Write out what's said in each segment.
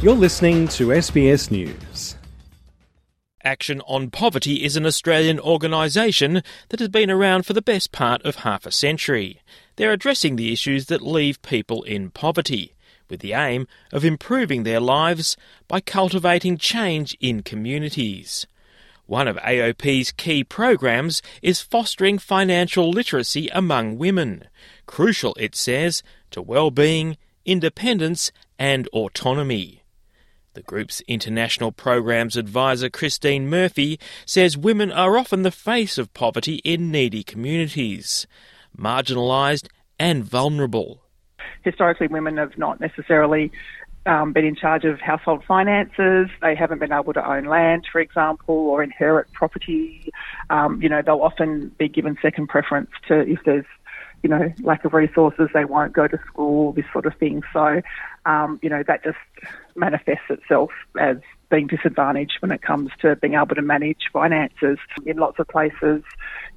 You're listening to SBS News. Action on Poverty is an Australian organisation that has been around for the best part of half a century. They're addressing the issues that leave people in poverty, with the aim of improving their lives by cultivating change in communities. One of AOP's key programs is fostering financial literacy among women, crucial, it says, to well-being, independence and autonomy. The group's international programs advisor Christine Murphy says women are often the face of poverty in needy communities, marginalised and vulnerable. Historically, women have not necessarily um, been in charge of household finances. They haven't been able to own land, for example, or inherit property. Um, you know, they'll often be given second preference to if there's you know, lack of resources, they won't go to school, this sort of thing. So, um, you know, that just manifests itself as being disadvantaged when it comes to being able to manage finances. In lots of places,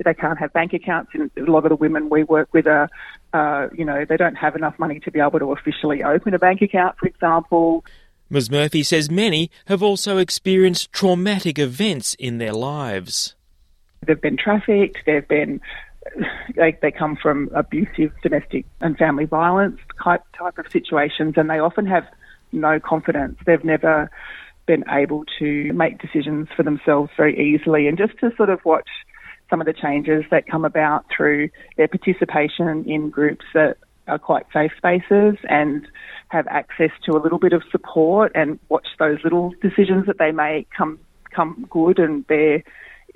they can't have bank accounts. And a lot of the women we work with are, uh, you know, they don't have enough money to be able to officially open a bank account, for example. Ms. Murphy says many have also experienced traumatic events in their lives. They've been trafficked, they've been they, they come from abusive domestic and family violence type type of situations, and they often have no confidence. They've never been able to make decisions for themselves very easily, and just to sort of watch some of the changes that come about through their participation in groups that are quite safe spaces and have access to a little bit of support and watch those little decisions that they make come come good and bear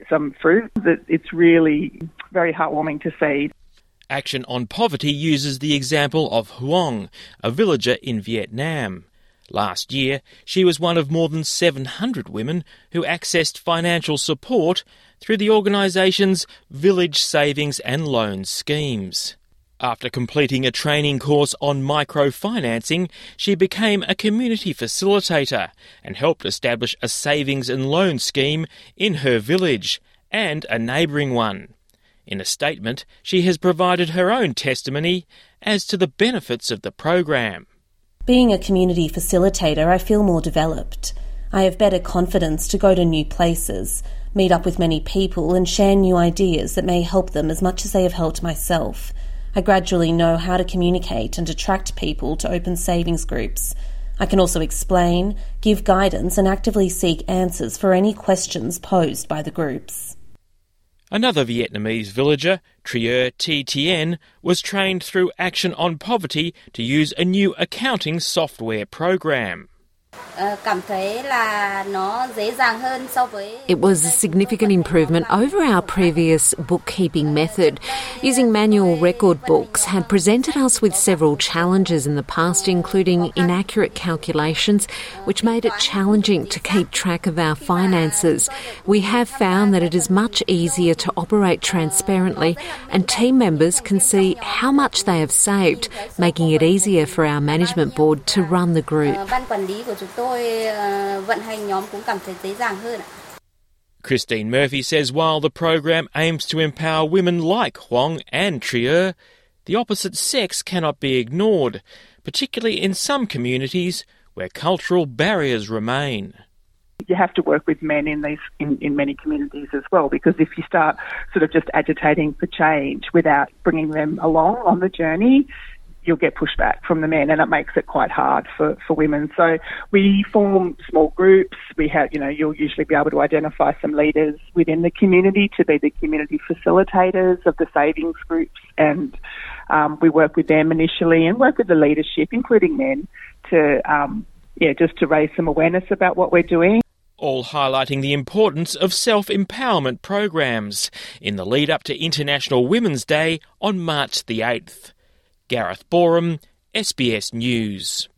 some fruit. That it's really very heartwarming to see. Action on Poverty uses the example of Huong, a villager in Vietnam. Last year, she was one of more than 700 women who accessed financial support through the organisation's Village Savings and loan schemes. After completing a training course on microfinancing, she became a community facilitator and helped establish a savings and loan scheme in her village and a neighbouring one. In a statement, she has provided her own testimony as to the benefits of the program. Being a community facilitator, I feel more developed. I have better confidence to go to new places, meet up with many people, and share new ideas that may help them as much as they have helped myself. I gradually know how to communicate and attract people to open savings groups. I can also explain, give guidance, and actively seek answers for any questions posed by the groups. Another Vietnamese villager, Trier T Tien, was trained through Action on Poverty to use a new accounting software program. It was a significant improvement over our previous bookkeeping method. Using manual record books had presented us with several challenges in the past, including inaccurate calculations, which made it challenging to keep track of our finances. We have found that it is much easier to operate transparently, and team members can see how much they have saved, making it easier for our management board to run the group tôi vận hành nhóm cũng cảm thấy dễ dàng hơn Christine Murphy says while the program aims to empower women like Huong and Trier, the opposite sex cannot be ignored, particularly in some communities where cultural barriers remain. You have to work with men in these in, in many communities as well, because if you start sort of just agitating for change without bringing them along on the journey, you'll get pushback from the men, and it makes it quite hard for, for women. So we form small groups. We have, you know, you'll usually be able to identify some leaders within the community to be the community facilitators of the savings groups, and um, we work with them initially and work with the leadership, including men, to um, yeah, just to raise some awareness about what we're doing all highlighting the importance of self empowerment programs in the lead up to International Women's Day on March the 8th. Gareth Boreham, SBS News.